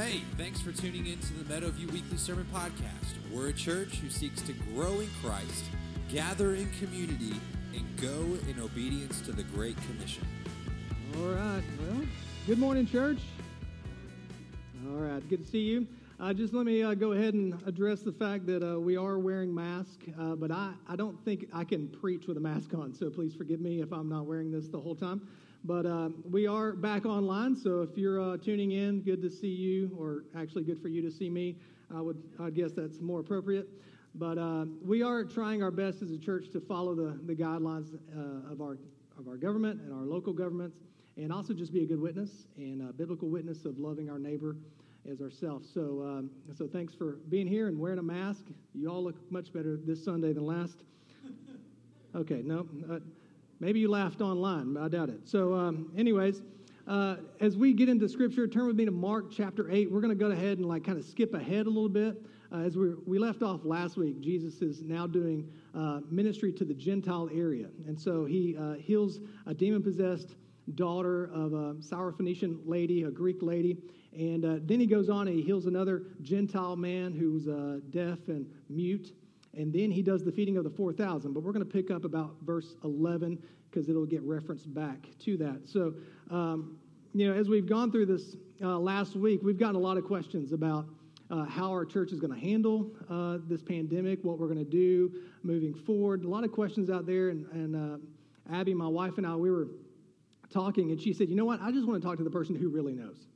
Hey, thanks for tuning in to the Meadowview Weekly Sermon Podcast. We're a church who seeks to grow in Christ, gather in community, and go in obedience to the Great Commission. All right. Well, good morning, church. All right. Good to see you. Uh, just let me uh, go ahead and address the fact that uh, we are wearing masks, uh, but I, I don't think I can preach with a mask on, so please forgive me if I'm not wearing this the whole time. But uh, we are back online, so if you're uh, tuning in, good to see you, or actually good for you to see me. I would, I guess that's more appropriate. But uh, we are trying our best as a church to follow the, the guidelines uh, of our of our government and our local governments, and also just be a good witness and a biblical witness of loving our neighbor as ourselves. So, um, so thanks for being here and wearing a mask. You all look much better this Sunday than last. Okay, no. Maybe you laughed online, but I doubt it. So, um, anyways, uh, as we get into Scripture, turn with me to Mark chapter 8. We're going to go ahead and like kind of skip ahead a little bit. Uh, as we, we left off last week, Jesus is now doing uh, ministry to the Gentile area. And so he uh, heals a demon possessed daughter of a Syrophoenician lady, a Greek lady. And uh, then he goes on and he heals another Gentile man who's uh, deaf and mute. And then he does the feeding of the 4,000. But we're going to pick up about verse 11 because it'll get referenced back to that. So, um, you know, as we've gone through this uh, last week, we've gotten a lot of questions about uh, how our church is going to handle uh, this pandemic, what we're going to do moving forward. A lot of questions out there. And, and uh, Abby, my wife, and I, we were talking, and she said, You know what? I just want to talk to the person who really knows.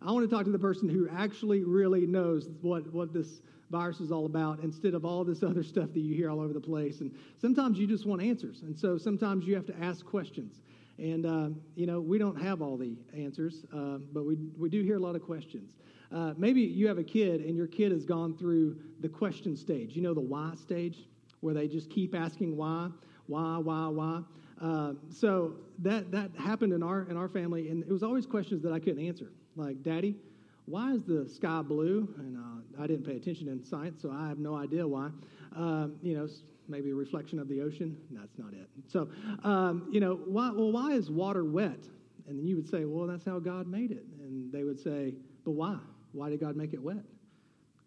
I want to talk to the person who actually really knows what, what this virus is all about instead of all this other stuff that you hear all over the place. And sometimes you just want answers. And so sometimes you have to ask questions. And, uh, you know, we don't have all the answers, uh, but we, we do hear a lot of questions. Uh, maybe you have a kid and your kid has gone through the question stage. You know, the why stage, where they just keep asking why, why, why, why. Uh, so that, that happened in our, in our family, and it was always questions that I couldn't answer. Like, Daddy, why is the sky blue? And uh, I didn't pay attention in science, so I have no idea why. Um, you know, maybe a reflection of the ocean. That's not it. So, um, you know, why, well, why is water wet? And then you would say, well, that's how God made it. And they would say, but why? Why did God make it wet?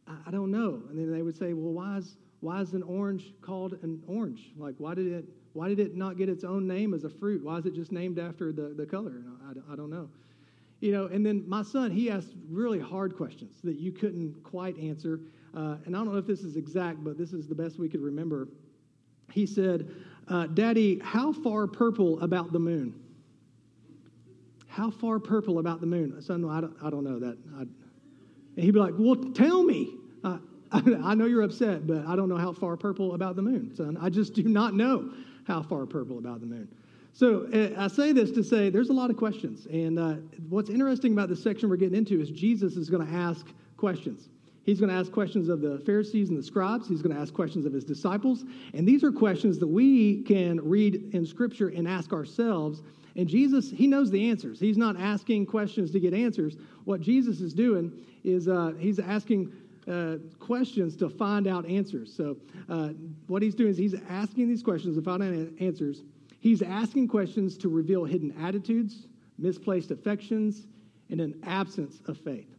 I, I don't know. And then they would say, well, why is why is an orange called an orange? Like, why did it why did it not get its own name as a fruit? Why is it just named after the, the color? I, I don't know. You know, and then my son, he asked really hard questions that you couldn't quite answer. Uh, and I don't know if this is exact, but this is the best we could remember. He said, uh, Daddy, how far purple about the moon? How far purple about the moon? Son, I don't, I don't know that. I, and he'd be like, Well, tell me. Uh, I know you're upset, but I don't know how far purple about the moon, son. I just do not know how far purple about the moon. So uh, I say this to say there's a lot of questions. And uh, what's interesting about this section we're getting into is Jesus is going to ask questions. He's going to ask questions of the Pharisees and the scribes. He's going to ask questions of his disciples. And these are questions that we can read in Scripture and ask ourselves. And Jesus, he knows the answers. He's not asking questions to get answers. What Jesus is doing is uh, he's asking uh, questions to find out answers. So, uh, what he's doing is he's asking these questions to find out answers. He's asking questions to reveal hidden attitudes, misplaced affections, and an absence of faith.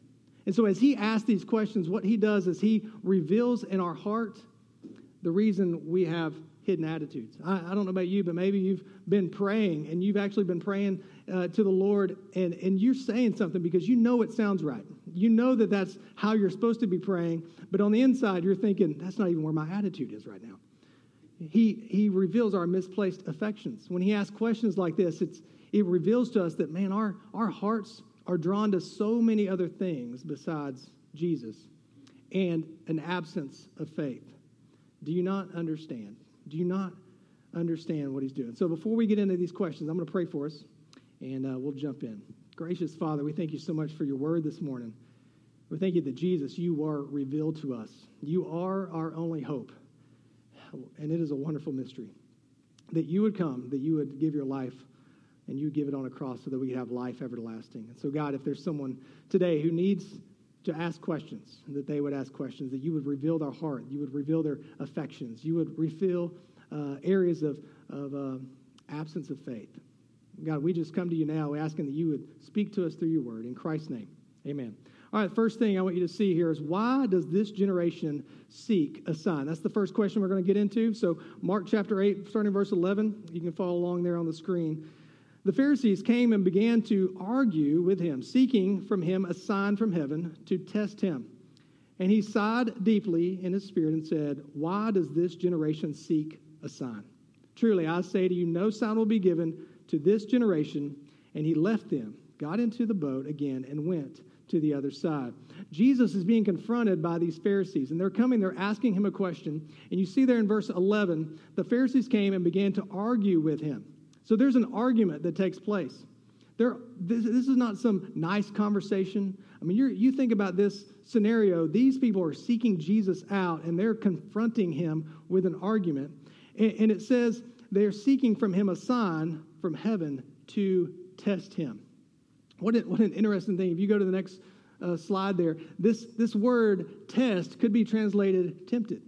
And so, as he asks these questions, what he does is he reveals in our heart the reason we have hidden attitudes. I, I don't know about you, but maybe you've been praying and you've actually been praying uh, to the Lord and, and you're saying something because you know it sounds right. You know that that's how you're supposed to be praying, but on the inside, you're thinking, that's not even where my attitude is right now he, he reveals our misplaced affections. When he asks questions like this, it's, it reveals to us that, man, our, our hearts are drawn to so many other things besides Jesus and an absence of faith. Do you not understand? Do you not understand what he's doing? So before we get into these questions, I'm going to pray for us and uh, we'll jump in. Gracious Father, we thank you so much for your word this morning. We thank you that Jesus, you are revealed to us. You are our only hope and it is a wonderful mystery that you would come, that you would give your life, and you give it on a cross so that we have life everlasting. And so, God, if there's someone today who needs to ask questions, that they would ask questions, that you would reveal their heart, you would reveal their affections, you would reveal uh, areas of, of uh, absence of faith. God, we just come to you now asking that you would speak to us through your word. In Christ's name, amen. All right, first thing I want you to see here is why does this generation seek a sign? That's the first question we're going to get into. So, Mark chapter 8, starting verse 11, you can follow along there on the screen. The Pharisees came and began to argue with him, seeking from him a sign from heaven to test him. And he sighed deeply in his spirit and said, Why does this generation seek a sign? Truly, I say to you, no sign will be given to this generation. And he left them, got into the boat again, and went to the other side. Jesus is being confronted by these Pharisees, and they're coming, they're asking him a question. And you see there in verse 11, the Pharisees came and began to argue with him. So there's an argument that takes place. There, this, this is not some nice conversation. I mean, you think about this scenario. These people are seeking Jesus out, and they're confronting him with an argument. And, and it says they're seeking from him a sign from heaven to test him. What, what an interesting thing. If you go to the next uh, slide there, this, this word test could be translated tempted.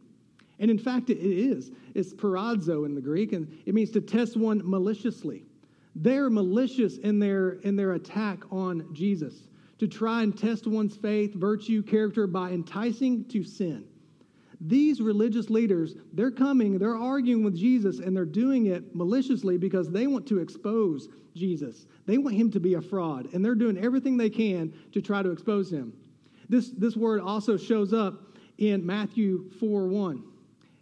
And in fact, it is. It's peirazo in the Greek, and it means to test one maliciously. They're malicious in their, in their attack on Jesus, to try and test one's faith, virtue, character by enticing to sin. These religious leaders, they're coming, they're arguing with Jesus, and they're doing it maliciously because they want to expose Jesus. They want him to be a fraud, and they're doing everything they can to try to expose him. This, this word also shows up in Matthew 4 1.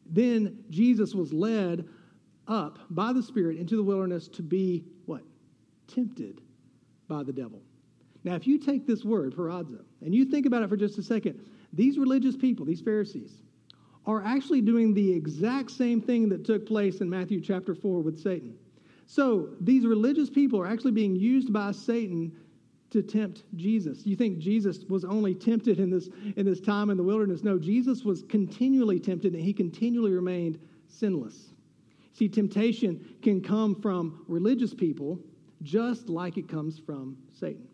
Then Jesus was led up by the Spirit into the wilderness to be what? Tempted by the devil. Now, if you take this word, peirazo, and you think about it for just a second, these religious people, these Pharisees, are actually doing the exact same thing that took place in Matthew chapter 4 with Satan. So these religious people are actually being used by Satan to tempt Jesus. You think Jesus was only tempted in this, in this time in the wilderness? No, Jesus was continually tempted and he continually remained sinless. See, temptation can come from religious people just like it comes from Satan.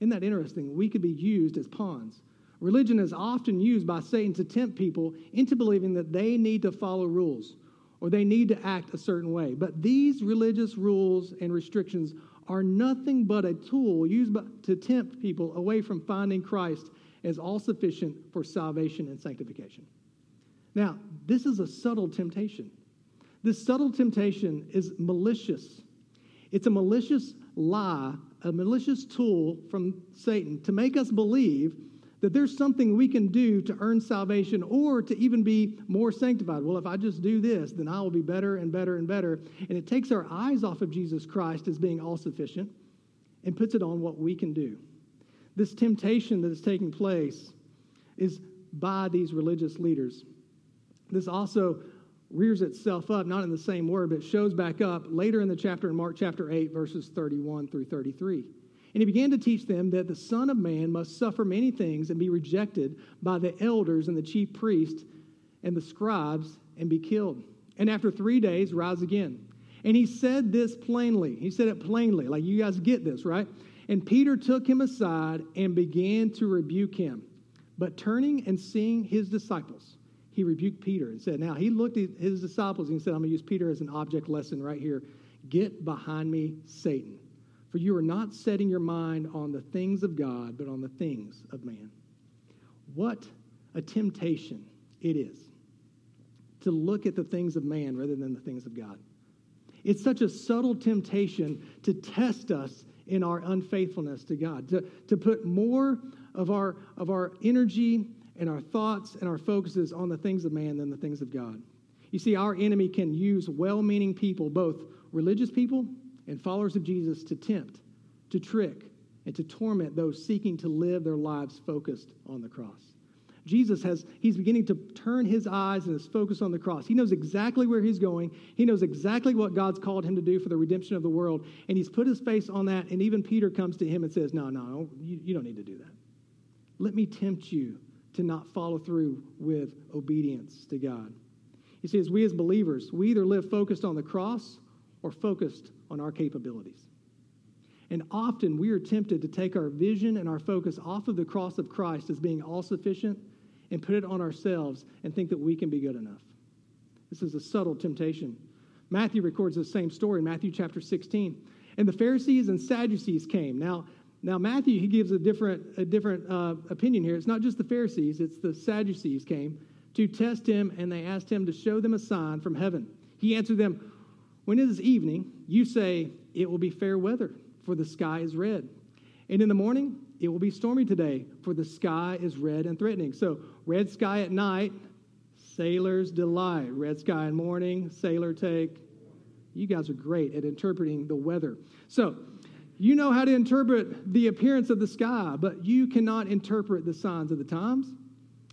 Isn't that interesting? We could be used as pawns. Religion is often used by Satan to tempt people into believing that they need to follow rules or they need to act a certain way. But these religious rules and restrictions are nothing but a tool used to tempt people away from finding Christ as all sufficient for salvation and sanctification. Now, this is a subtle temptation. This subtle temptation is malicious. It's a malicious lie, a malicious tool from Satan to make us believe that there's something we can do to earn salvation or to even be more sanctified. Well, if I just do this, then I will be better and better and better. And it takes our eyes off of Jesus Christ as being all sufficient and puts it on what we can do. This temptation that is taking place is by these religious leaders. This also rears itself up, not in the same word, but shows back up later in the chapter in Mark chapter 8, verses 31 through 33. And he began to teach them that the Son of Man must suffer many things and be rejected by the elders and the chief priests and the scribes and be killed. And after three days, rise again. And he said this plainly. He said it plainly, like you guys get this, right? And Peter took him aside and began to rebuke him. But turning and seeing his disciples, he rebuked Peter and said, Now he looked at his disciples and he said, I'm going to use Peter as an object lesson right here. Get behind me, Satan. For you are not setting your mind on the things of God, but on the things of man. What a temptation it is to look at the things of man rather than the things of God. It's such a subtle temptation to test us in our unfaithfulness to God, to, to put more of our, of our energy and our thoughts and our focuses on the things of man than the things of God. You see, our enemy can use well meaning people, both religious people and followers of Jesus to tempt, to trick, and to torment those seeking to live their lives focused on the cross. Jesus has, he's beginning to turn his eyes and his focus on the cross. He knows exactly where he's going. He knows exactly what God's called him to do for the redemption of the world. And he's put his face on that. And even Peter comes to him and says, No, no, you, you don't need to do that. Let me tempt you to not follow through with obedience to God. You see, as we as believers, we either live focused on the cross or focused on our capabilities. And often we are tempted to take our vision and our focus off of the cross of Christ as being all sufficient and put it on ourselves and think that we can be good enough. This is a subtle temptation. Matthew records the same story in Matthew chapter 16. And the Pharisees and Sadducees came. Now, Now, Matthew, he gives a different, a different uh, opinion here. It's not just the Pharisees, it's the Sadducees came to test him, and they asked him to show them a sign from heaven. He answered them, When it is evening, you say, It will be fair weather, for the sky is red. And in the morning, it will be stormy today, for the sky is red and threatening. So, red sky at night, sailor's delight. Red sky in morning, sailor take. You guys are great at interpreting the weather. So, you know how to interpret the appearance of the sky, but you cannot interpret the signs of the times.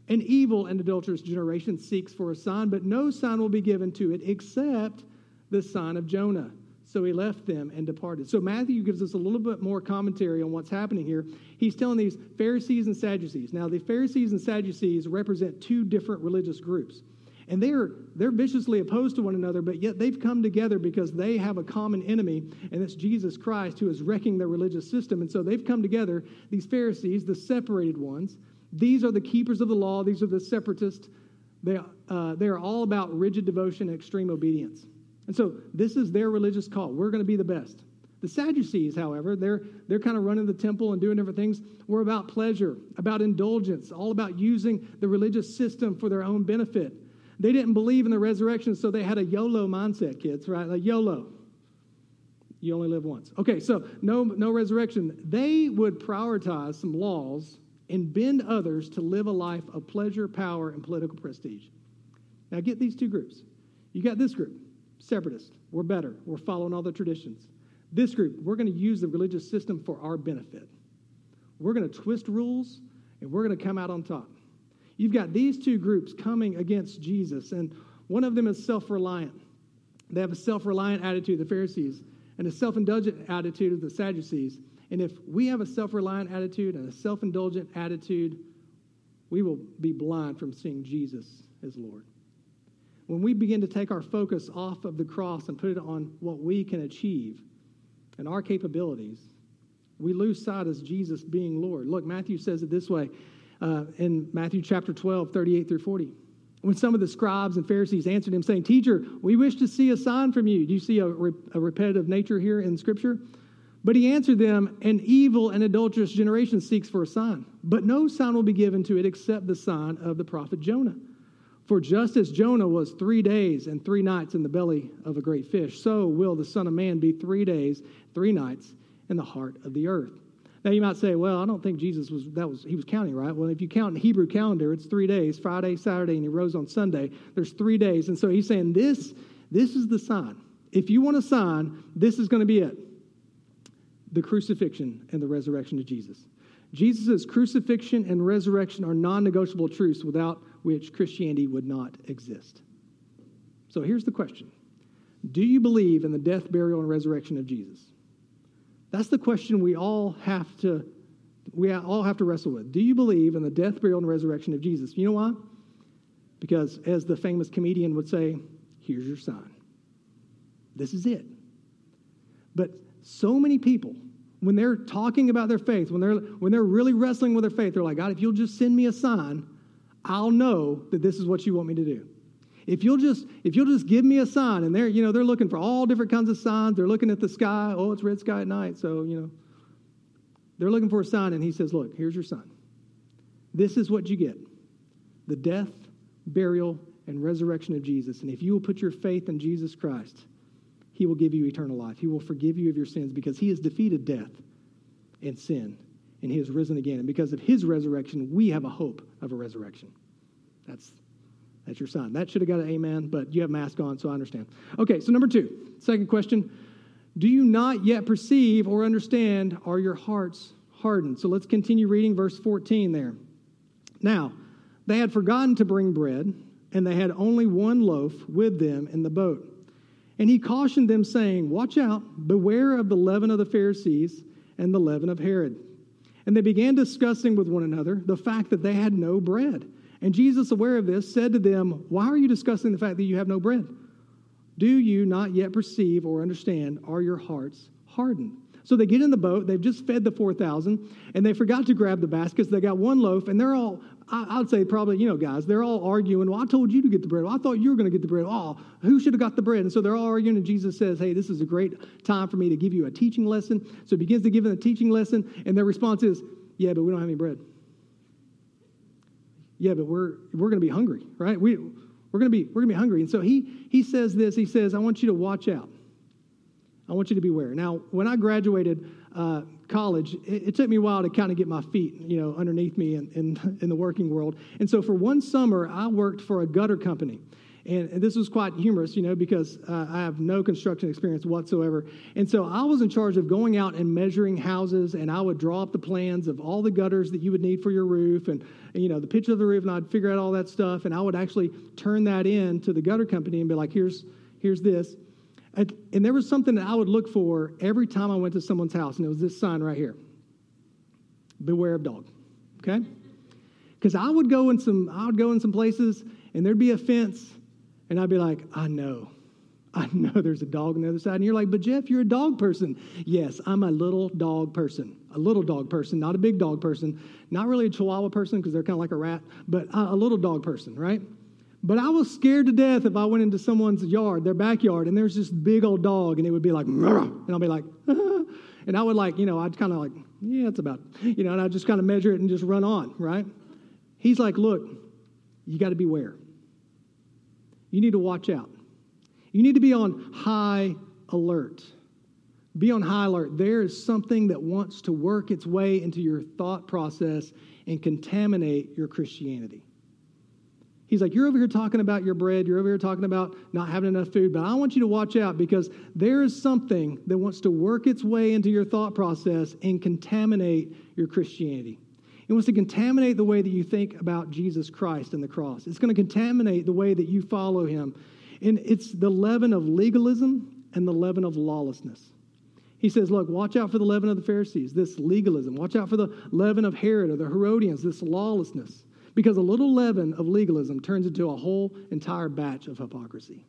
An evil and adulterous generation seeks for a sign, but no sign will be given to it except the sign of Jonah. So he left them and departed. So Matthew gives us a little bit more commentary on what's happening here. He's telling these Pharisees and Sadducees. Now, the Pharisees and Sadducees represent two different religious groups. And they're, they're viciously opposed to one another, but yet they've come together because they have a common enemy, and it's Jesus Christ who is wrecking their religious system. And so they've come together, these Pharisees, the separated ones. These are the keepers of the law, these are the separatists. They, uh, they are all about rigid devotion and extreme obedience. And so this is their religious call. We're going to be the best. The Sadducees, however, they're, they're kind of running the temple and doing different things. We're about pleasure, about indulgence, all about using the religious system for their own benefit. They didn't believe in the resurrection, so they had a YOLO mindset, kids, right? Like YOLO. You only live once. Okay, so no, no resurrection. They would prioritize some laws and bend others to live a life of pleasure, power, and political prestige. Now, get these two groups. You got this group, separatists. We're better. We're following all the traditions. This group, we're going to use the religious system for our benefit. We're going to twist rules, and we're going to come out on top. You've got these two groups coming against Jesus, and one of them is self reliant. They have a self reliant attitude, the Pharisees, and a self indulgent attitude of the Sadducees. And if we have a self reliant attitude and a self indulgent attitude, we will be blind from seeing Jesus as Lord. When we begin to take our focus off of the cross and put it on what we can achieve and our capabilities, we lose sight as Jesus being Lord. Look, Matthew says it this way uh, in Matthew chapter 12, 38 through 40. When some of the scribes and Pharisees answered him, saying, Teacher, we wish to see a sign from you. Do you see a, re- a repetitive nature here in Scripture? But he answered them, An evil and adulterous generation seeks for a sign, but no sign will be given to it except the sign of the prophet Jonah. For just as Jonah was three days and three nights in the belly of a great fish, so will the Son of Man be three days, three nights in the heart of the earth. Now you might say, well, I don't think Jesus was that was he was counting, right? Well, if you count in Hebrew calendar, it's three days, Friday, Saturday, and he rose on Sunday. There's three days. And so he's saying this, this is the sign. If you want a sign, this is going to be it. The crucifixion and the resurrection of Jesus. Jesus' crucifixion and resurrection are non negotiable truths without which Christianity would not exist. So here's the question Do you believe in the death, burial, and resurrection of Jesus? That's the question we all have to we all have to wrestle with. Do you believe in the death, burial, and resurrection of Jesus? You know why? Because as the famous comedian would say, here's your sign. This is it. But so many people, when they're talking about their faith, when they're when they're really wrestling with their faith, they're like, God, if you'll just send me a sign, I'll know that this is what you want me to do. If you'll just if you'll just give me a sign, and they're you know they're looking for all different kinds of signs. They're looking at the sky. Oh, it's red sky at night. So you know they're looking for a sign, and he says, "Look, here's your sign. This is what you get: the death, burial, and resurrection of Jesus. And if you will put your faith in Jesus Christ, He will give you eternal life. He will forgive you of your sins because He has defeated death and sin, and He has risen again. And because of His resurrection, we have a hope of a resurrection. That's that's your sign. That should have got an amen, but you have mask on, so I understand. Okay, so number two, second question. Do you not yet perceive or understand? Are your hearts hardened? So let's continue reading verse 14 there. Now, they had forgotten to bring bread, and they had only one loaf with them in the boat. And he cautioned them, saying, Watch out, beware of the leaven of the Pharisees and the leaven of Herod. And they began discussing with one another the fact that they had no bread. And Jesus, aware of this, said to them, Why are you discussing the fact that you have no bread? Do you not yet perceive or understand? Are your hearts hardened? So they get in the boat, they've just fed the 4,000, and they forgot to grab the baskets. They got one loaf, and they're all, I, would say probably, you know, guys, they're all arguing. Well, I told you to get the bread. Well, I thought you were going to get the bread. Oh, who should have got the bread? And so they're all arguing, and Jesus says, Hey, this is a great time for me to give you a teaching lesson. So he begins to give them a teaching lesson, and their response is, Yeah, but we don't have any bread. Yeah, but we're, we're going to be hungry, right? We, we're going to be, we're going to be hungry. And so he, he says this, he says, I want you to watch out. I want you to beware. Now, when I graduated uh, college, it, it, took me a while to kind of get my feet, you know, underneath me in, in, in, the working world. And so for one summer, I worked for a gutter company. And, and this was quite humorous, you know, because uh, I have no construction experience whatsoever. And so I was in charge of going out and measuring houses, and I would draw up the plans of all the gutters that you would need for your roof and, and you know, the pitch of the roof, and I'd figure out all that stuff. And I would actually turn that in to the gutter company and be like, here's, here's this. And, there was something that I would look for every time I went to someone's house, and it was this sign right here Beware of dog. Okay? Because I would go in some, I would go in some places, and there'd be a fence, and I'd be like, I know. I know there's a dog on the other side. And you're like, but Jeff, you're a dog person. Yes, I'm a little dog person. A little dog person, not a big dog person. Not really a chihuahua person because they're kind of like a rat, but uh, a little dog person, right? But I was scared to death if I went into someone's yard, their backyard, and there's this big old dog, and it would be like, and I'll be like, and I would like, you know, I'd kind of like, yeah, it's about, you know, and I'd just kind of measure it and just run on, right? He's like, look, you got to beware. You need to watch out. You need to be on high alert. Be on high alert. There is something that wants to work its way into your thought process and contaminate your Christianity. He's like, You're over here talking about your bread. You're over here talking about not having enough food. But I want you to watch out because there is something that wants to work its way into your thought process and contaminate your Christianity. It wants to contaminate the way that you think about Jesus Christ and the cross. It's going to contaminate the way that you follow him. And it's the leaven of legalism and the leaven of lawlessness. He says, Look, watch out for the leaven of the Pharisees, this legalism. Watch out for the leaven of Herod or the Herodians, this lawlessness. Because a little leaven of legalism turns into a whole entire batch of hypocrisy.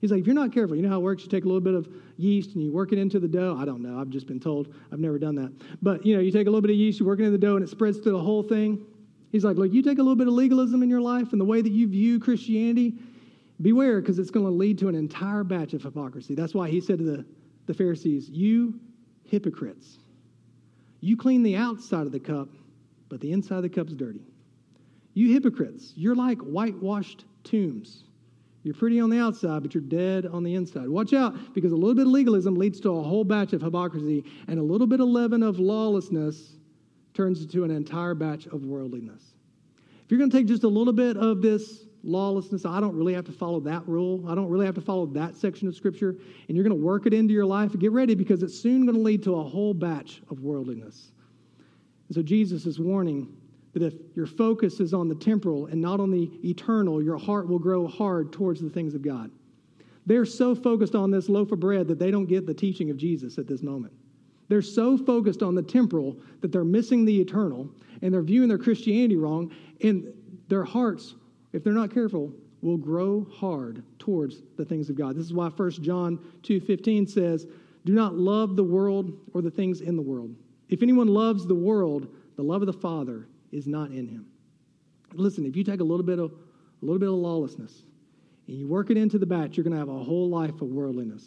He's like, if you're not careful, you know how it works? You take a little bit of yeast and you work it into the dough. I don't know. I've just been told. I've never done that. But, you know, you take a little bit of yeast, you work it in the dough, and it spreads to the whole thing. He's like, look, you take a little bit of legalism in your life and the way that you view Christianity, beware because it's going to lead to an entire batch of hypocrisy. That's why he said to the, the Pharisees, you hypocrites, you clean the outside of the cup, but the inside of the cup's dirty. You hypocrites, you're like whitewashed tombs. You're pretty on the outside, but you're dead on the inside. Watch out, because a little bit of legalism leads to a whole batch of hypocrisy, and a little bit of leaven of lawlessness turns into an entire batch of worldliness. If you're going to take just a little bit of this lawlessness, I don't really have to follow that rule. I don't really have to follow that section of Scripture, and you're going to work it into your life. Get ready, because it's soon going to lead to a whole batch of worldliness. And so Jesus is warning that if your focus is on the temporal and not on the eternal, your heart will grow hard towards the things of God. They're so focused on this loaf of bread that they don't get the teaching of Jesus at this moment. They're so focused on the temporal that they're missing the eternal and they're viewing their Christianity wrong, and their hearts, if they're not careful, will grow hard towards the things of God. This is why 1 John 2:15 says, "Do not love the world or the things in the world. If anyone loves the world, the love of the Father is not in him. Listen, if you take a little bit of a little bit of lawlessness and you work it into the batch, you're going to have a whole life of worldliness.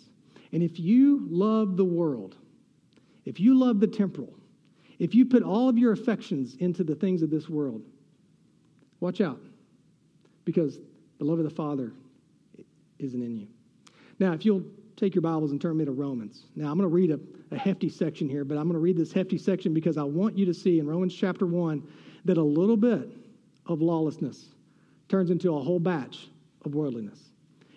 And if you love the world, if you love the temporal, if you put all of your affections into the things of this world, watch out because the love of the Father isn't in you. Now, if you'll take your Bibles and turn me to Romans. Now, I'm going to read a, a hefty section here, but I'm going to read this hefty section because I want you to see in Romans chapter 1 that a little bit of lawlessness turns into a whole batch of worldliness.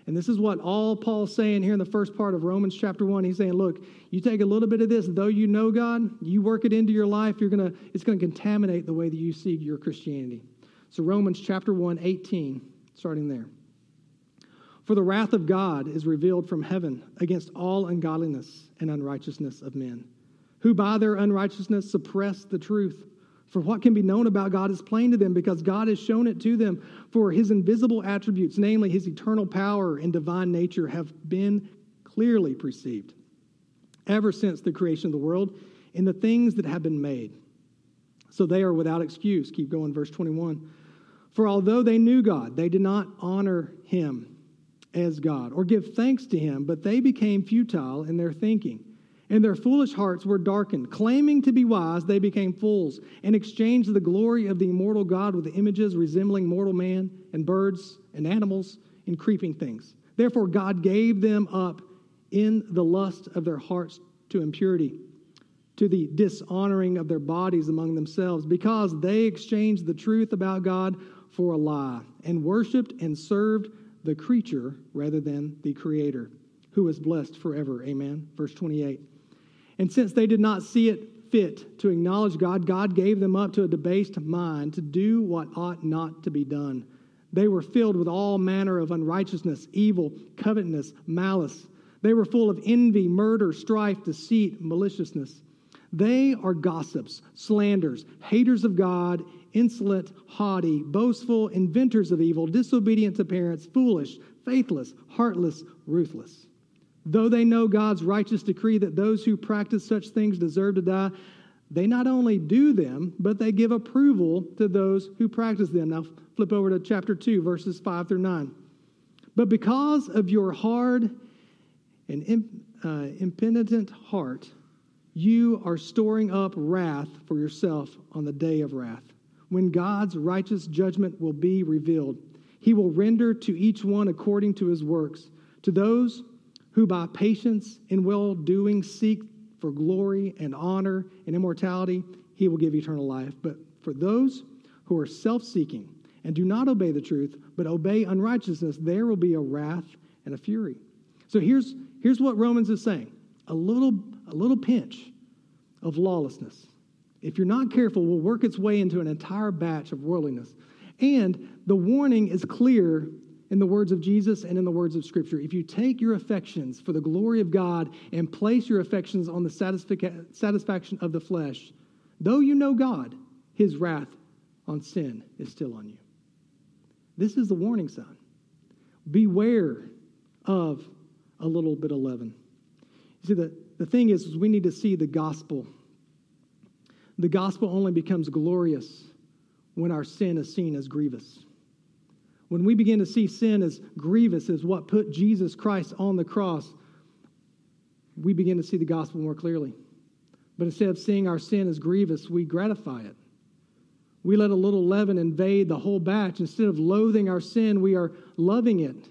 And this is what all Paul's saying here in the first part of Romans chapter 1. He's saying, look, you take a little bit of this, though you know God, you work it into your life, you're gonna, it's going to contaminate the way that you see your Christianity. So, Romans chapter 1, 18, starting there. For the wrath of God is revealed from heaven against all ungodliness and unrighteousness of men, who by their unrighteousness suppress the truth. For what can be known about God is plain to them because God has shown it to them. For his invisible attributes, namely his eternal power and divine nature, have been clearly perceived ever since the creation of the world in the things that have been made. So they are without excuse. Keep going, verse 21. For although they knew God, they did not honor him as God or give thanks to him, but they became futile in their thinking. And their foolish hearts were darkened. Claiming to be wise, they became fools and exchanged the glory of the immortal God with images resembling mortal man and birds and animals and creeping things. Therefore, God gave them up in the lust of their hearts to impurity, to the dishonoring of their bodies among themselves, because they exchanged the truth about God for a lie and worshiped and served the creature rather than the creator, who is blessed forever. Amen. Verse 28. And since they did not see it fit to acknowledge God, God gave them up to a debased mind to do what ought not to be done. They were filled with all manner of unrighteousness, evil, covetousness, malice. They were full of envy, murder, strife, deceit, maliciousness. They are gossips, slanders, haters of God, insolent, haughty, boastful, inventors of evil, disobedient to parents, foolish, faithless, heartless, ruthless. Though they know God's righteous decree that those who practice such things deserve to die, they not only do them, but they give approval to those who practice them. Now, flip over to chapter 2, verses 5 through 9. But because of your hard and uh, impenitent heart, you are storing up wrath for yourself on the day of wrath, when God's righteous judgment will be revealed. He will render to each one according to his works. To those who by patience and well doing seek for glory and honor and immortality, he will give eternal life. But for those who are self seeking and do not obey the truth, but obey unrighteousness, there will be a wrath and a fury. So here's, here's what Romans is saying a little, a little pinch of lawlessness, if you're not careful, will work its way into an entire batch of worldliness. And the warning is clear in the words of Jesus and in the words of Scripture. If you take your affections for the glory of God and place your affections on the satisfaction of the flesh, though you know God, his wrath on sin is still on you. This is the warning sign. Beware of a little bit of leaven. You see, the, the thing is, is we need to see the gospel. The gospel only becomes glorious when our sin is seen as grievous. When we begin to see sin as grievous as what put Jesus Christ on the cross, we begin to see the gospel more clearly. But instead of seeing our sin as grievous, we gratify it. We let a little leaven invade the whole batch. Instead of loathing our sin, we are loving it.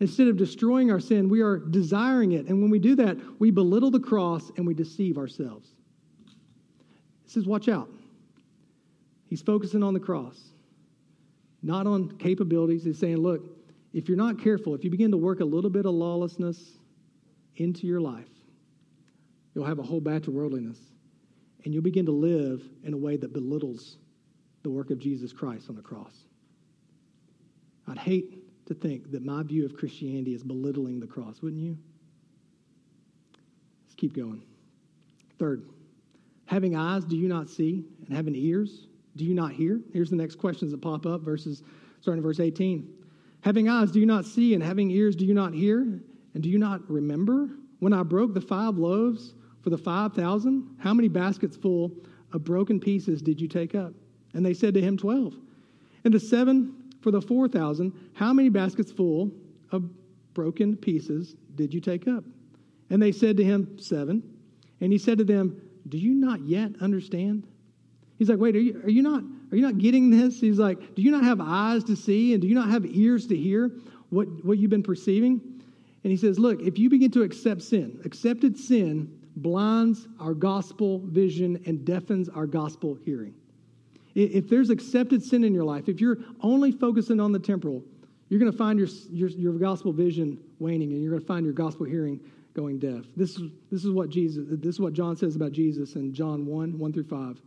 Instead of destroying our sin, we are desiring it. And when we do that, we belittle the cross and we deceive ourselves. He says, Watch out. He's focusing on the cross not on capabilities. He's saying, look, if you're not careful, if you begin to work a little bit of lawlessness into your life, you'll have a whole batch of worldliness. And you'll begin to live in a way that belittles the work of Jesus Christ on the cross. I'd hate to think that my view of Christianity is belittling the cross, wouldn't you? Let's keep going. Third, having eyes, do you not see? And having ears, do you not hear? Here's the next questions that pop up, verses starting verse 18. Having eyes, do you not see? And having ears, do you not hear? And do you not remember when I broke the five loaves for the 5,000? How many baskets full of broken pieces did you take up? And they said to him, 12. And the seven for the 4,000, how many baskets full of broken pieces did you take up? And they said to him, Seven. And he said to them, Do you not yet understand? He's like, wait, are you, are you not are you not getting this? He's like, do you not have eyes to see and do you not have ears to hear what, what you've been perceiving? And he says, look, if you begin to accept sin, accepted sin blinds our gospel vision and deafens our gospel hearing. If there's accepted sin in your life, if you're only focusing on the temporal, you're going to find your, your, your gospel vision waning and you're going to find your gospel hearing going deaf. This is, this is what Jesus, this is what John says about Jesus in John 1, 1 through 5.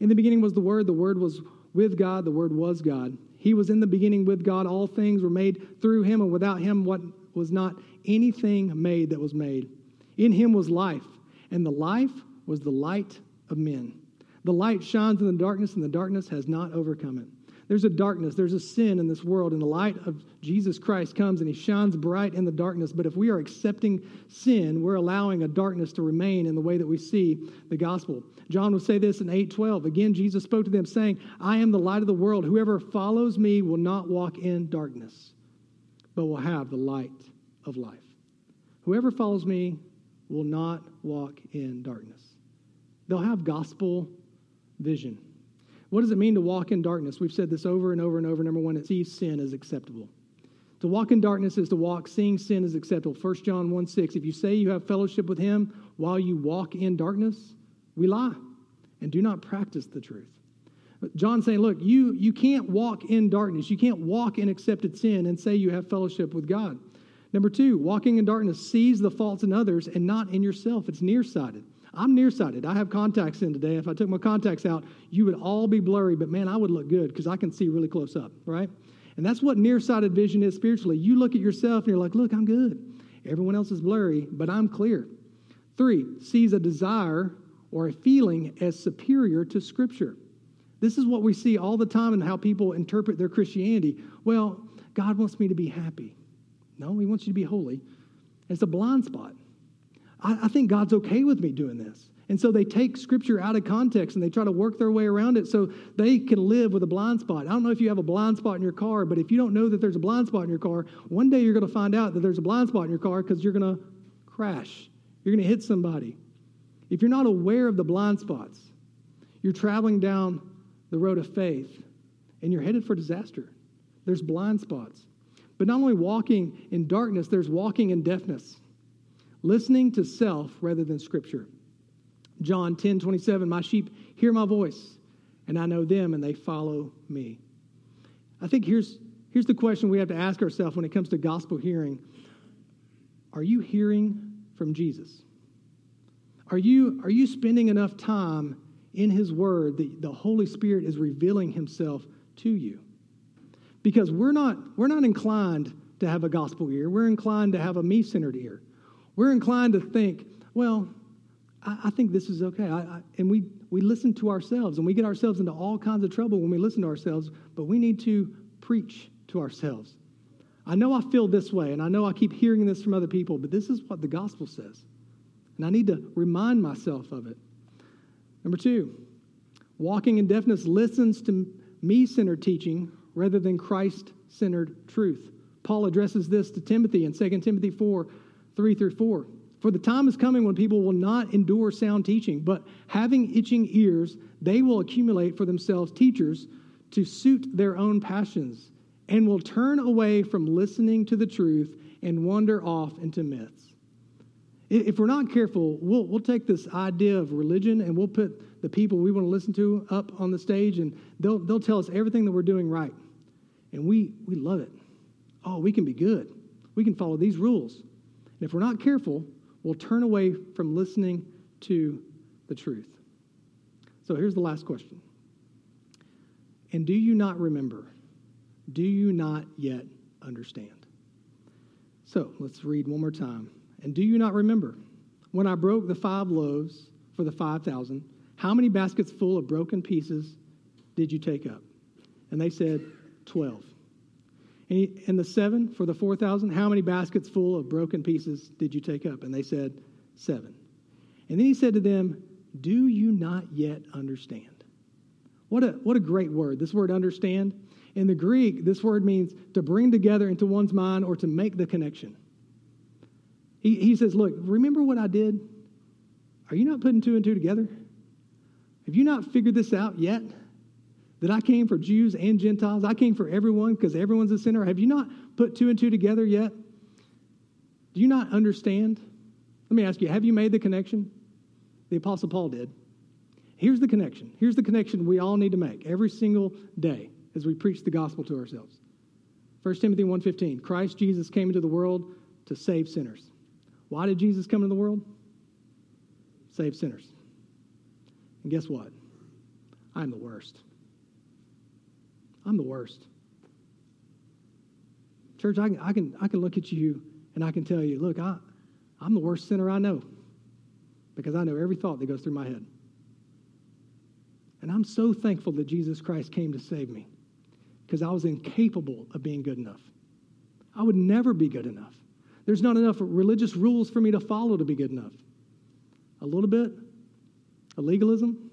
In the beginning was the Word, the Word was with God, the Word was God. He was in the beginning with God. All things were made through him, and without him, what was not anything made that was made. In him was life, and the life was the light of men. The light shines in the darkness, and the darkness has not overcome it. There's a darkness, there's a sin in this world, and the light of Jesus Christ comes and he shines bright in the darkness. But if we are accepting sin, we're allowing a darkness to remain in the way that we see the gospel. John will say this in 8:12. Again, Jesus spoke to them, saying, I am the light of the world. Whoever follows me will not walk in darkness, but will have the light of life. Whoever follows me will not walk in darkness. They'll have gospel vision. What does it mean to walk in darkness? We've said this over and over and over. Number one, it sees sin as acceptable. To walk in darkness is to walk seeing sin as acceptable. 1 John 1 6. If you say you have fellowship with him while you walk in darkness, we lie and do not practice the truth. John saying, look, you, you can't walk in darkness. You can't walk in accepted sin and say you have fellowship with God. Number two, walking in darkness sees the faults in others and not in yourself. It's nearsighted. I'm nearsighted. I have contacts in today. If I took my contacts out, you would all be blurry, but man, I would look good because I can see really close up, right? And that's what nearsighted vision is spiritually. You look at yourself and you're like, look, I'm good. Everyone else is blurry, but I'm clear. Three, sees a desire or a feeling as superior to Scripture. This is what we see all the time in how people interpret their Christianity. Well, God wants me to be happy. No, He wants you to be holy. It's a blind spot. I, I think God's okay with me doing this. And so they take scripture out of context and they try to work their way around it so they can live with a blind spot. I don't know if you have a blind spot in your car, but if you don't know that there's a blind spot in your car, one day you're going to find out that there's a blind spot in your car because you're going to crash. You're going to hit somebody. If you're not aware of the blind spots, you're traveling down the road of faith and you're headed for disaster. There's blind spots. But not only walking in darkness, there's walking in deafness listening to self rather than Scripture. John 10 27, my sheep hear my voice, and I know them, and they follow me. I think here's, here's the question we have to ask ourselves when it comes to gospel hearing Are you hearing from Jesus? Are you, are you spending enough time in His Word that the Holy Spirit is revealing Himself to you? Because we're not, we're not inclined to have a gospel ear, we're inclined to have a me centered ear. We're inclined to think, well, I, I think this is okay. I, I, and we, we listen to ourselves, and we get ourselves into all kinds of trouble when we listen to ourselves, but we need to preach to ourselves. I know I feel this way, and I know I keep hearing this from other people, but this is what the gospel says. And I need to remind myself of it. Number two, walking in deafness listens to me centered teaching rather than Christ centered truth. Paul addresses this to Timothy in 2 Timothy 4 3 through 4. For the time is coming when people will not endure sound teaching, but having itching ears, they will accumulate for themselves teachers to suit their own passions, and will turn away from listening to the truth and wander off into myths. If we're not careful, we'll, we'll take this idea of religion and we'll put the people we want to listen to up on the stage, and they'll, they'll tell us everything that we're doing right. And we, we love it. Oh, we can be good. We can follow these rules. And if we're not careful, we'll turn away from listening to the truth. So here's the last question. And do you not remember? Do you not yet understand? So let's read one more time. And do you not remember? When I broke the five loaves for the 5,000, how many baskets full of broken pieces did you take up? And they said, 12. And, the seven for the 4,000, how many baskets full of broken pieces did you take up? And they said, Seven. And then he said to them, Do you not yet understand? What a, what a great word. This word understand. In the Greek, this word means to bring together into one's mind or to make the connection. He, he says, Look, remember what I did? Are you not putting two and two together? Have you not figured this out yet? That I came for Jews and Gentiles. I came for everyone because everyone's a sinner. Have you not put two and two together yet? Do you not understand? Let me ask you have you made the connection? The Apostle Paul did. Here's the connection. Here's the connection we all need to make every single day as we preach the gospel to ourselves. 1 Timothy 1:15 Christ Jesus came into the world to save sinners. Why did Jesus come into the world? Save sinners. And guess what? I'm the worst. I'm the worst. Church, I can, I can, I can look at you and I can tell you, look, I, I'm the worst sinner I know because I know every thought that goes through my head. And I'm so thankful that Jesus Christ came to save me. because I was incapable of being good enough. I would never be good enough. There's not enough religious rules for me to follow to be good enough. A little bit of legalism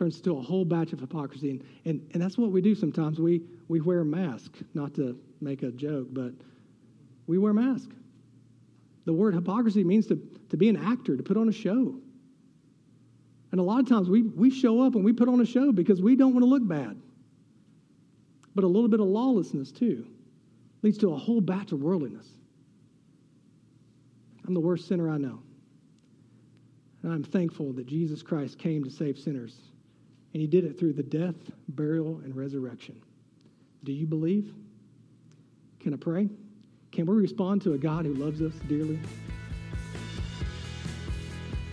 turns into a whole batch of hypocrisy. And, and, and that's what we do sometimes. We, we wear a mask, not to make a joke, but we wear a mask. The word hypocrisy means to, to be an actor, to put on a show. And a lot of times we, we show up and we put on a show because we don't want to look bad. But a little bit of lawlessness, too, leads to a whole batch of worldliness. I'm the worst sinner I know. And I'm thankful that Jesus Christ came to save sinners. And he did it through the death, burial, and resurrection. Do you believe? Can I pray? Can we respond to a God who loves us dearly?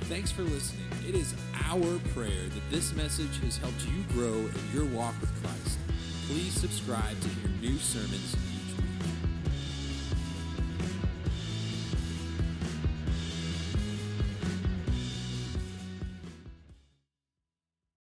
Thanks for listening. It is our prayer that this message has helped you grow in your walk with Christ. Please subscribe to hear new sermons